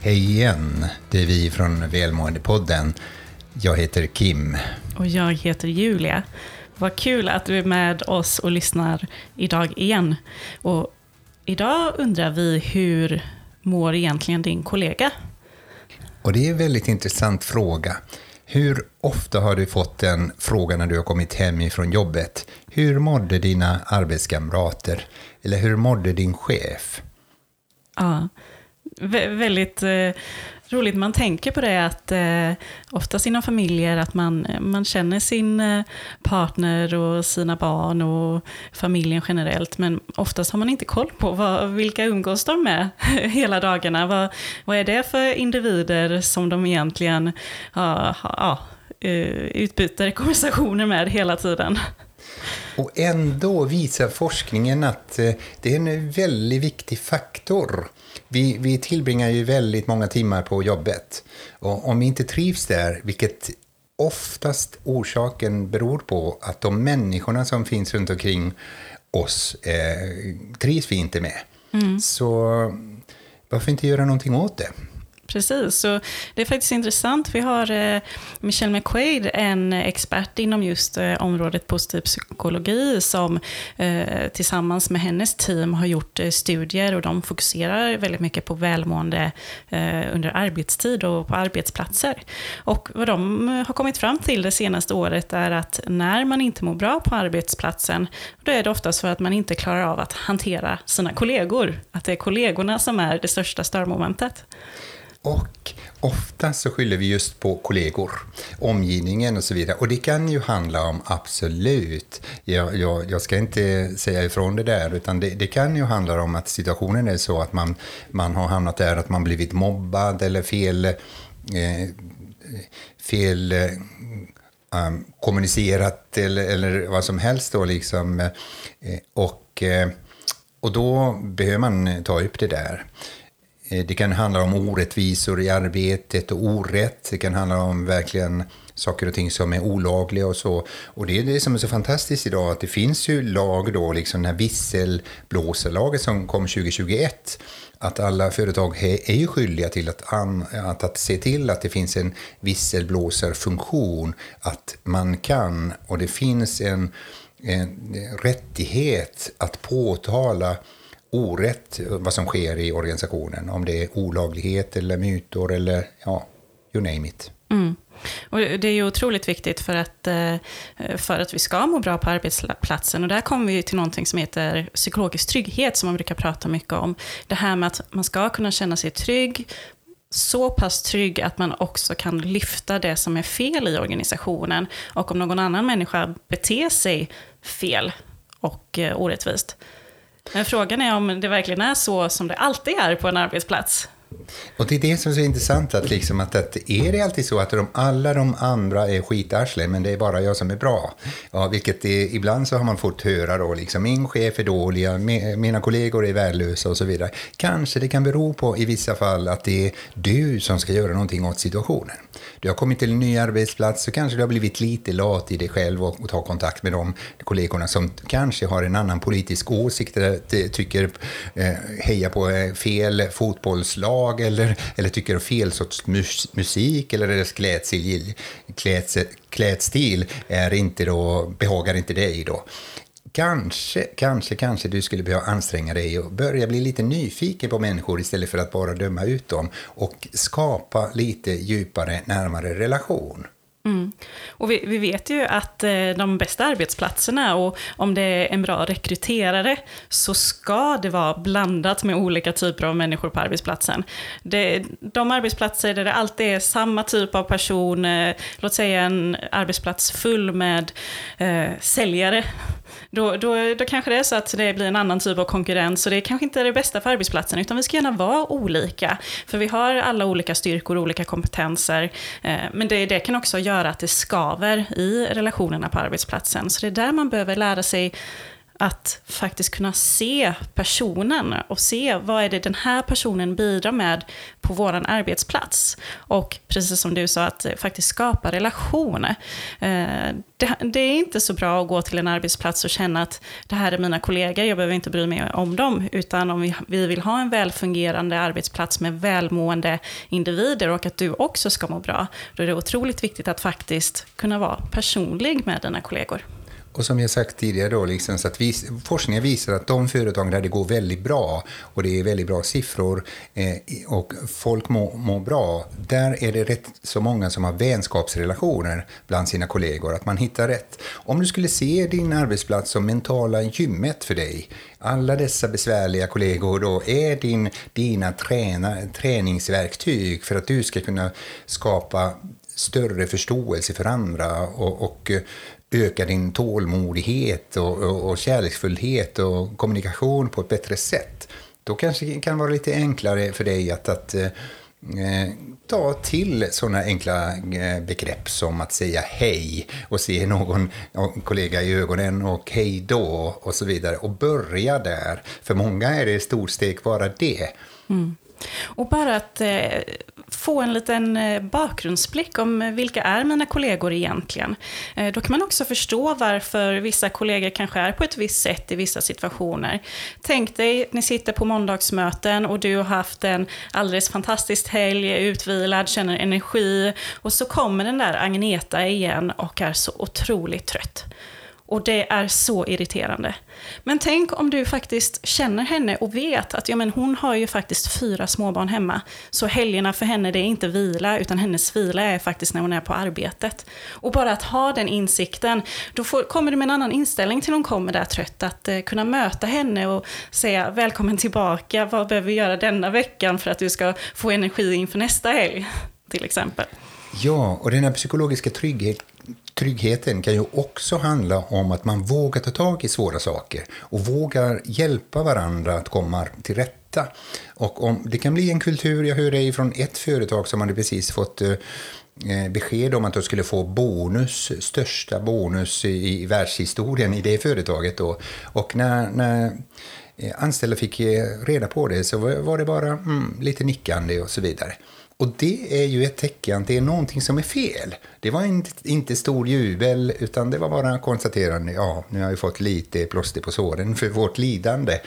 Hej igen, det är vi från Välmåendepodden. Jag heter Kim. Och jag heter Julia. Vad kul att du är med oss och lyssnar idag igen. Och idag undrar vi hur mår egentligen din kollega? Och det är en väldigt intressant fråga. Hur ofta har du fått den frågan när du har kommit hem ifrån jobbet? Hur mådde dina arbetskamrater? Eller hur mådde din chef? Ja, väldigt eh, roligt. Man tänker på det att eh, oftast inom familjer att man, man känner sin eh, partner och sina barn och familjen generellt. Men oftast har man inte koll på vad, vilka umgås de med hela dagarna. Vad, vad är det för individer som de egentligen ja, ja, utbyter konversationer med hela tiden. Och ändå visar forskningen att eh, det är en väldigt viktig faktor vi, vi tillbringar ju väldigt många timmar på jobbet. Och om vi inte trivs där, vilket oftast orsaken beror på att de människorna som finns runt omkring oss eh, trivs vi inte med. Mm. Så varför inte göra någonting åt det? Precis, så det är faktiskt intressant. Vi har eh, Michelle McQuaid, en expert inom just eh, området positiv psykologi, som eh, tillsammans med hennes team har gjort eh, studier och de fokuserar väldigt mycket på välmående eh, under arbetstid och på arbetsplatser. Och vad de eh, har kommit fram till det senaste året är att när man inte mår bra på arbetsplatsen, då är det oftast för att man inte klarar av att hantera sina kollegor. Att det är kollegorna som är det största störmomentet. Och ofta så skyller vi just på kollegor, omgivningen och så vidare. Och det kan ju handla om, absolut, jag, jag, jag ska inte säga ifrån det där, utan det, det, kan ju handla om att situationen är så att man, man har hamnat där, att man blivit mobbad eller fel, eh, fel eh, um, kommunicerat eller, eller vad som helst då liksom. Eh, och, eh, och då behöver man ta upp det där. Eh, det kan handla om orättvisor i arbetet och orätt. Det kan handla om verkligen saker och ting som är olagliga och så. Och det är det som är så fantastiskt idag, att det finns ju lag då, liksom den här visselblåsarlaget som kom 2021, att alla företag är ju skyldiga till att, att, att se till att det finns en visselblåsarfunktion, att man kan, och det finns en, en rättighet att påtala orätt vad som sker i organisationen. Om det är olaglighet eller mutor eller ja, you name it. Mm. Och det är ju otroligt viktigt för att, eh, för att vi ska må bra på arbetsplatsen. Och där kommer vi till någonting som heter psykologisk trygghet, som man brukar prata mycket om. Det här med att man ska kunna känna sig trygg, så pass trygg att man också kan lyfta det som är fel i organisationen. Och om någon annan människa beter sig fel och eh, orättvist, men frågan är om det verkligen är så som det alltid är på en arbetsplats. Och det är det som är så intressant, att, liksom att, att är det alltid så att de, alla de andra är skitarslen, men det är bara jag som är bra? Ja, vilket är, ibland så har man fått höra då, liksom, min chef är dålig, mina kollegor är värdelösa och så vidare. Kanske det kan bero på i vissa fall att det är du som ska göra någonting åt situationen. Du har kommit till en ny arbetsplats så kanske du har blivit lite lat i dig själv och, och ta kontakt med de kollegorna som kanske har en annan politisk åsikt eller tycker eh, heja på eh, fel fotbollslag eller, eller tycker fel sorts mus musik eller deras klädstil, kläds, klädstil är inte då, behagar inte dig då. Kanske, kanske, kanske du skulle behöva anstränga dig och börja bli lite nyfiken på människor istället för att bara döma ut dem och skapa lite djupare, närmare relation. Mm. Och vi, vi, vet ju att eh, de bästa arbetsplatserna och om det är en bra rekryterare så ska det vara blandat med olika typer av människor på arbetsplatsen. Det, de arbetsplatser där det alltid är samma typ av person, eh, låt säga en arbetsplats full med eh, säljare då, då, då kanske det är så att det blir en annan typ av konkurrens och det är kanske inte är det bästa för arbetsplatsen, utan vi ska gärna vara olika. För vi har alla olika styrkor och olika kompetenser. Eh, men det, det kan också göra att det skaver i relationerna på arbetsplatsen. Så det är där man behöver lära sig att faktiskt kunna se personen och se vad är det den här personen bidrar med på vår arbetsplats. Och precis som du sa, att eh, faktiskt skapa relationer. Eh, det, är inte så bra att gå till en arbetsplats och känna att det här är mina kollegor, jag behöver inte bry mig om dem. Utan om vi vill ha en välfungerande arbetsplats med välmående individer och att du också ska må bra, då är det otroligt viktigt att faktiskt kunna vara personlig med dina kollegor. Och som jag sagt tidigare, då, liksom, så att vis, forskningen visar att de företag där det går väldigt bra och det är väldigt bra siffror eh, och folk mår må bra, där är det rätt så många som har vänskapsrelationer bland sina kollegor, att man hittar rätt. Om du skulle se din arbetsplats som mentala gymmet för dig, alla dessa besvärliga kollegor då är din, dina träna, träningsverktyg för att du ska kunna skapa större förståelse för andra och, och öka din tålmodighet och, och, och kärleksfullhet och kommunikation på ett bättre sätt. Då kanske det kan vara lite enklare för dig att, att eh, eh, ta till sådana enkla eh, begrepp som att säga hej och se någon kollega i ögonen och hej då och så vidare och börja där. För många är det ett stort steg bara det. Mm. Och bara att eh, få en liten eh, bakgrundsblick om eh, vilka är mina kollegor egentligen. Eh, då kan man också förstå varför vissa kollegor kanske är på ett visst sätt i vissa situationer. Tänk dig, ni sitter på måndagsmöten och du har haft en alldeles fantastisk helg, utvilad, känner energi och så kommer den där Agneta igen och är så otroligt trött. Och det är så irriterande. Men tänk om du faktiskt känner henne och vet att ja, men hon har ju faktiskt fyra småbarn hemma. Så helgerna för henne det är inte vila, utan hennes vila är faktiskt när hon är på arbetet. Och bara att ha den insikten, då får, kommer du med en annan inställning till hon kommer där trött. Att eh, kunna möta henne och säga välkommen tillbaka, vad behöver vi göra denna veckan för att du ska få energi inför nästa helg? Till exempel. Ja, och den här psykologiska trygghet, tryggheten kan ju också handla om att man vågar ta tag i svåra saker och vågar hjälpa varandra att komma till rätta. Och om, det kan bli en kultur, jag hörde från ett företag som hade precis fått eh, eh, besked om att de skulle få bonus, största bonus i, i världshistorien i det företaget. Då. Och när, när eh, anställda fick eh, reda på det så var det bara mm, lite nickande och så vidare. Och det är ju ett tecken det är någonting som är fel. Det var inte, inte stor jubel, utan det var bara konstaterande, ja, nu har vi fått lite plåster på såren för vårt lidande.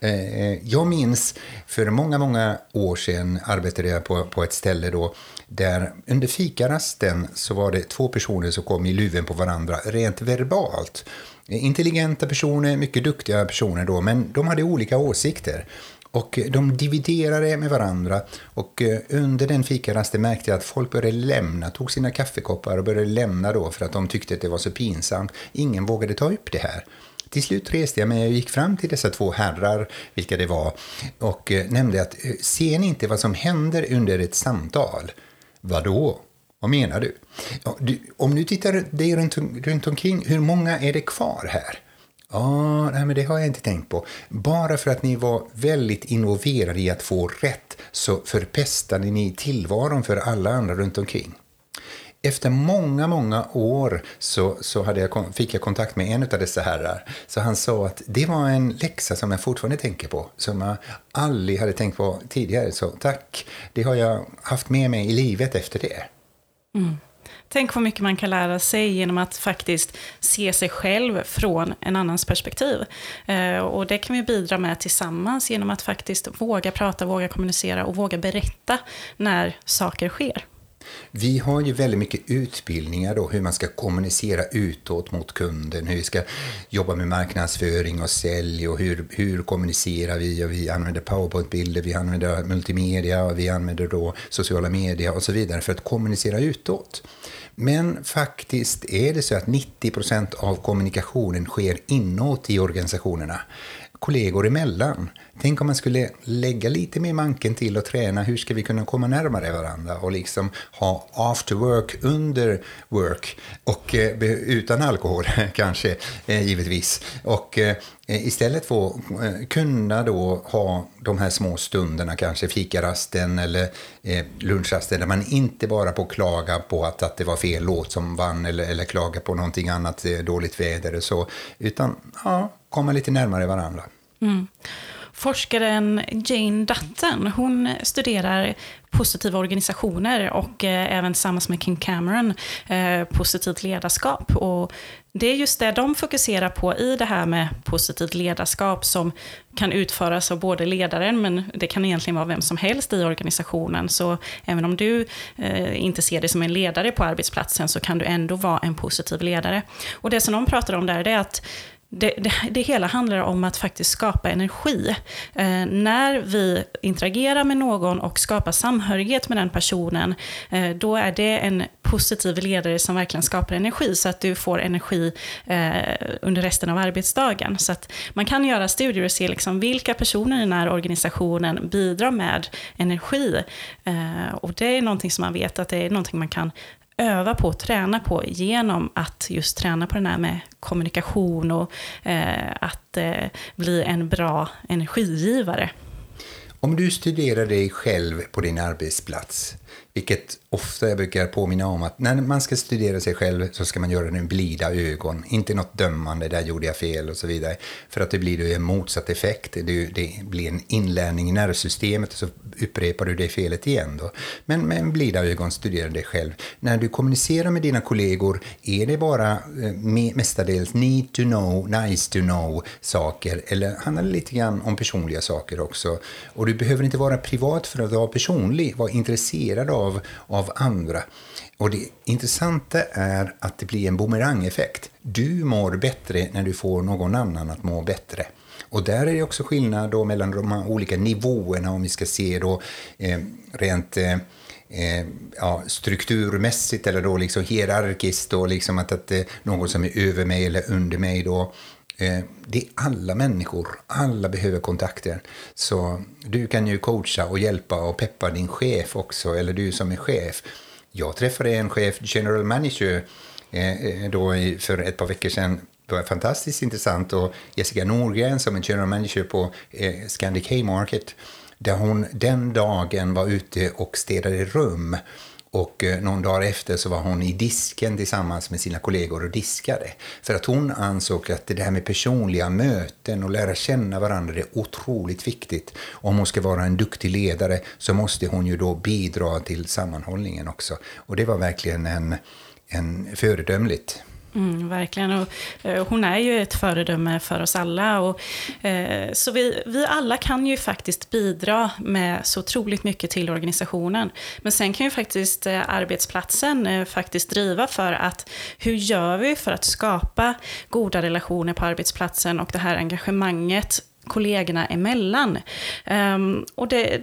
Eh, eh, jag minns, för många, många år sedan arbetade jag på, på ett ställe då, där under fikarasten så var det två personer som kom i luven på varandra, rent verbalt. Intelligenta personer, mycket duktiga personer då, men de hade olika åsikter. Och eh, de dividerade med varandra och eh, under den fikarasten märkte jag att folk började lämna, tog sina kaffekoppar och började lämna då för att de tyckte att det var så pinsamt. Ingen vågade ta upp det här. Till slut reste jag mig och gick fram till dessa två herrar, vilka det var, och eh, nämnde att ser ni inte vad som händer under ett samtal? Vadå? Vad menar du? Du om du tittar dig runt, runt omkring, hur många är det kvar här? Ja, nej, men det har jag inte tänkt på. Bara för att ni var väldigt involverade i att få rätt så förpestade ni tillvaron för alla andra runt omkring. Efter många, många år så, så hade jag, fick jag kontakt med en av dessa herrar. Så han sa att det var en läxa som jag fortfarande tänker på, som jag aldrig hade tänkt på tidigare. Så tack, det har jag haft med mig i livet efter det. Mm. Tänk vad mycket man kan lära sig genom att faktiskt se sig själv från en annans perspektiv. Eh, och det kan vi bidra med tillsammans genom att faktiskt våga prata, våga kommunicera och våga berätta när saker sker. Vi har ju väldigt mycket utbildningar då, hur man ska kommunicera utåt mot kunden, hur vi ska jobba med marknadsföring och sälj och hur, hur kommunicerar vi? Och vi använder powerpointbilder, vi använder multimedia, och vi använder då sociala medier och så vidare för att kommunicera utåt. Men faktiskt är det så att 90 procent av kommunikationen sker inåt i organisationerna kollegor emellan. Tänk om man skulle lägga lite mer manken till och träna hur ska vi kunna komma närmare varandra och liksom ha after work under work och eh, utan alkohol kanske eh, givetvis. Och eh, Eh, istället få eh, kunna då ha de här små stunderna, kanske fikarasten eller eh, lunchrasten, där man inte bara får klaga på att, att det var fel låt som vann eller, eller klaga på någonting annat, dåligt väder och så, utan ja, komma lite närmare varandra. Mm. Forskaren Jane Dutton, hon studerar positiva organisationer och eh, även tillsammans med King Cameron eh, positivt ledarskap. Och det är just det de fokuserar på i det här med positivt ledarskap som kan utföras av både ledaren, men det kan egentligen vara vem som helst i organisationen. Så även om du eh, inte ser dig som en ledare på arbetsplatsen så kan du ändå vara en positiv ledare. Och det som de pratar om där, det är att det, det, det, hela handlar om att faktiskt skapa energi. Eh, när vi interagerar med någon och skapar samhörighet med den personen, eh, då är det en positiv ledare som verkligen skapar energi, så att du får energi eh, under resten av arbetsdagen. Så att man kan göra studier och se liksom vilka personer i den här organisationen bidrar med energi. Eh, och det är någonting som man vet att det är någonting man kan öva på, träna på genom att just träna på den här med kommunikation och eh, att eh, bli en bra energigivare. Om du studerar dig själv på din arbetsplats, vilket ofta jag brukar påminna om att när man ska studera sig själv så ska man göra det med blida ögon. Inte något dömande, där gjorde jag fel och så vidare. För att det blir ju en motsatt effekt. Det, det blir en inlärning i nervsystemet och så upprepar du det felet igen. Då. Men med blida ögon studera dig själv. När du kommunicerar med dina kollegor är det bara eh, mestadels need to know, nice to know saker. Eller handlar det lite grann om personliga saker också. Och du behöver inte vara privat för att vara personlig. Var intresserad av, av av andra. Och det intressanta är att det blir en bumerangeffekt. Du mår bättre när du får någon annan att må bättre. Och där är det också skillnad då mellan de olika nivåerna om vi ska se då eh, rent eh, eh ja, strukturmässigt eller då liksom hierarkiskt då liksom att, att eh, någon som är över mig eller under mig då Eh, det är alla människor, alla behöver kontakter. Så du kan ju coacha och hjälpa och peppa din chef också, eller du som är chef. Jag träffade en chef, general manager, eh, eh, då för ett par veckor sedan. Det var fantastiskt intressant. Och Jessica Norgren som är general manager på Scandic Haymarket, där hon den dagen var ute och städade rum. Och eh, någon dag efter så var hon i disken tillsammans med sina kollegor och diskade. För att hon ansåg att det här med personliga möten och lära känna varandra är otroligt viktigt. Om hon ska vara en duktig ledare så måste hon ju då bidra till sammanhållningen också. Och det var verkligen en, en föredömligt. Mm, verkligen. Och, eh, hon är ju ett föredöme för oss alla. Och, eh, så vi, vi alla kan ju faktiskt bidra med så otroligt mycket till organisationen. Men sen kan ju faktiskt eh, arbetsplatsen eh, faktiskt driva för att hur gör vi för att skapa goda relationer på arbetsplatsen och det här engagemanget kollegorna emellan. Um, och det,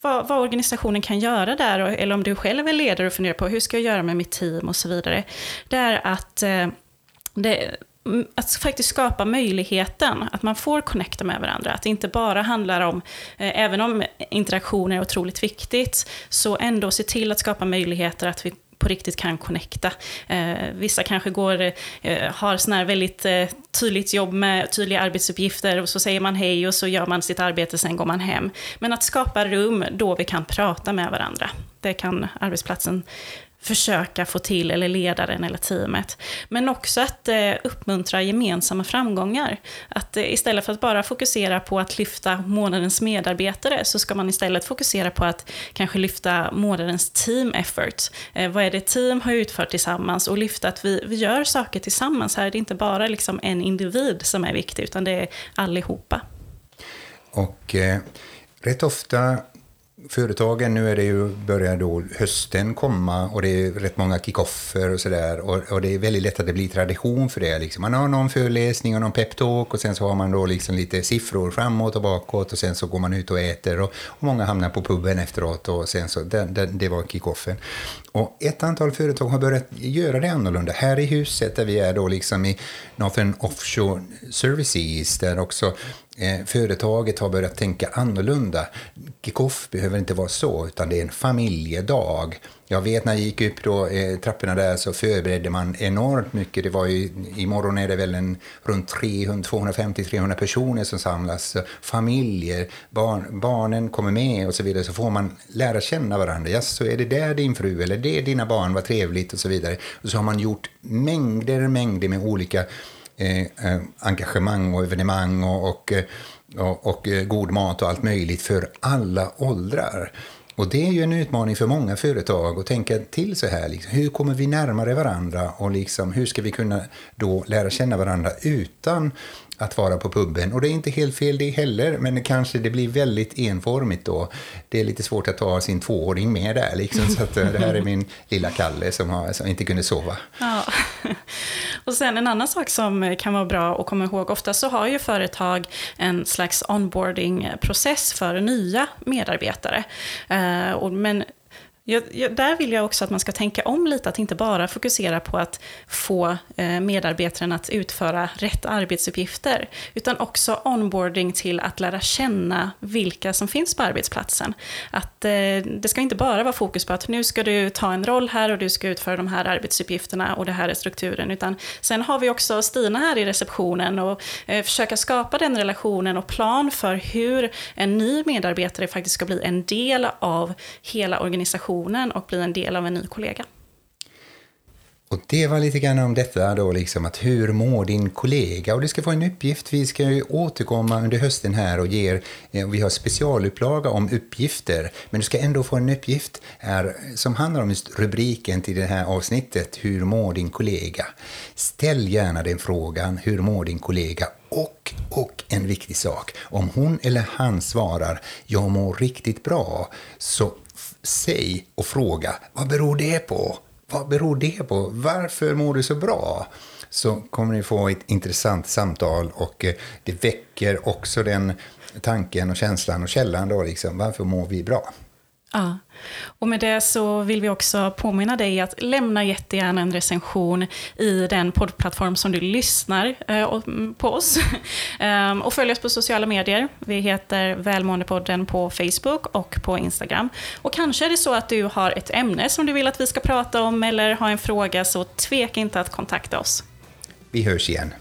vad, vad, organisationen kan göra där, eller om du själv är ledare och funderar på hur ska jag göra med mitt team och så vidare, det är att uh, det, mm, att faktiskt skapa möjligheten att man får connecta med varandra. Att det inte bara handlar om, eh, även om interaktion är otroligt viktigt, så ändå se till att skapa möjligheter att vi på riktigt kan connecta. Eh, vissa kanske går, eh, har sån här väldigt eh, tydligt jobb med tydliga arbetsuppgifter och så säger man hej och så gör man sitt arbete, sen går man hem. Men att skapa rum då vi kan prata med varandra, det kan arbetsplatsen försöka få till, eller ledaren eller teamet. Men också att eh, uppmuntra gemensamma framgångar. Att eh, istället för att bara fokusera på att lyfta månadens medarbetare, så ska man istället fokusera på att kanske lyfta månadens team effort. Eh, vad är det team har utfört tillsammans och lyfta att vi, vi gör saker tillsammans här. Det är inte bara liksom en individ som är viktig, utan det är allihopa. Och eh, rätt ofta företagen, nu är det ju, börjar då hösten komma och det är rätt många kickoffer och sådär. Och, och, det är väldigt lätt att det blir tradition för det. Liksom. Man har någon föreläsning och någon peptalk och sen så har man då liksom lite siffror framåt och bakåt och sen så går man ut och äter och, och många hamnar på puben efteråt och sen så, det, det, det var kickoffen. Och ett antal företag har börjat göra det annorlunda. Här i huset där vi är då liksom i Northern Offshore Services, där också Eh, företaget har börjat tänka annorlunda. Kickoff behöver inte vara så, utan det är en familjedag. Jag vet när jag gick upp då, eh, trapporna där så förberedde man enormt mycket. Det var ju, imorgon är det väl en, runt 250-300 personer som samlas. Familjer, barn, barnen kommer med och så vidare. Så får man lära känna varandra. Ja, så är det där din fru eller det är dina barn, vad trevligt och så vidare. Och så har man gjort mängder, mängder med olika Eh, eh, engagemang och evenemang och, och, eh, och, och eh, god mat och allt möjligt för alla åldrar. Och det är ju en utmaning för många företag att tänka till så här. Liksom, hur kommer vi närmare varandra och liksom, hur ska vi kunna då lära känna varandra utan att vara på puben. Och det är inte helt fel det heller, men kanske det blir väldigt enformigt då. Det är lite svårt att ta sin tvååring med där, liksom, så att eh, det här är min lilla Kalle som, har, som inte kunde sova. Ja. Och sen en annan sak som kan vara bra att komma ihåg, ofta så har ju företag en slags onboarding-process för nya medarbetare. Eh, men jag, jag, där vill jag också att man ska tänka om lite, att inte bara fokusera på att få eh, medarbetaren att utföra rätt arbetsuppgifter, utan också onboarding till att lära känna vilka som finns på arbetsplatsen. Att eh, det ska inte bara vara fokus på att nu ska du ta en roll här och du ska utföra de här arbetsuppgifterna och det här är strukturen, utan sen har vi också Stina här i receptionen och eh, försöka skapa den relationen och plan för hur en ny medarbetare faktiskt ska bli en del av hela organisationen organisationen och bli en del av en ny kollega. Och det var lite grann om detta då, liksom att hur mår din kollega? Och du ska få en uppgift. Vi ska ju återkomma under hösten här och ger, eh, vi har specialupplaga om uppgifter. Men du ska ändå få en uppgift här som handlar om just rubriken till det här avsnittet. Hur mår din kollega? Ställ gärna den frågan. Hur mår din kollega? Och, och en viktig sak, om hon eller han svarar jag mår riktigt bra, så säg och fråga vad beror det på? Vad beror det på? Varför mår du så bra? Så kommer ni få ett intressant samtal och eh, det väcker också den tanken och känslan och källan då liksom, varför mår vi bra? Ja, och med det så vill vi också påminna dig att lämna jättegärna en recension i den poddplattform som du lyssnar eh, mm, på oss. Ehm, och följ oss på sociala medier. Vi heter Välmåendepodden på Facebook och på Instagram. Och kanske är det så att du har ett ämne som du vill att vi ska prata om eller har en fråga, så tveka inte att kontakta oss. Vi hörs igen.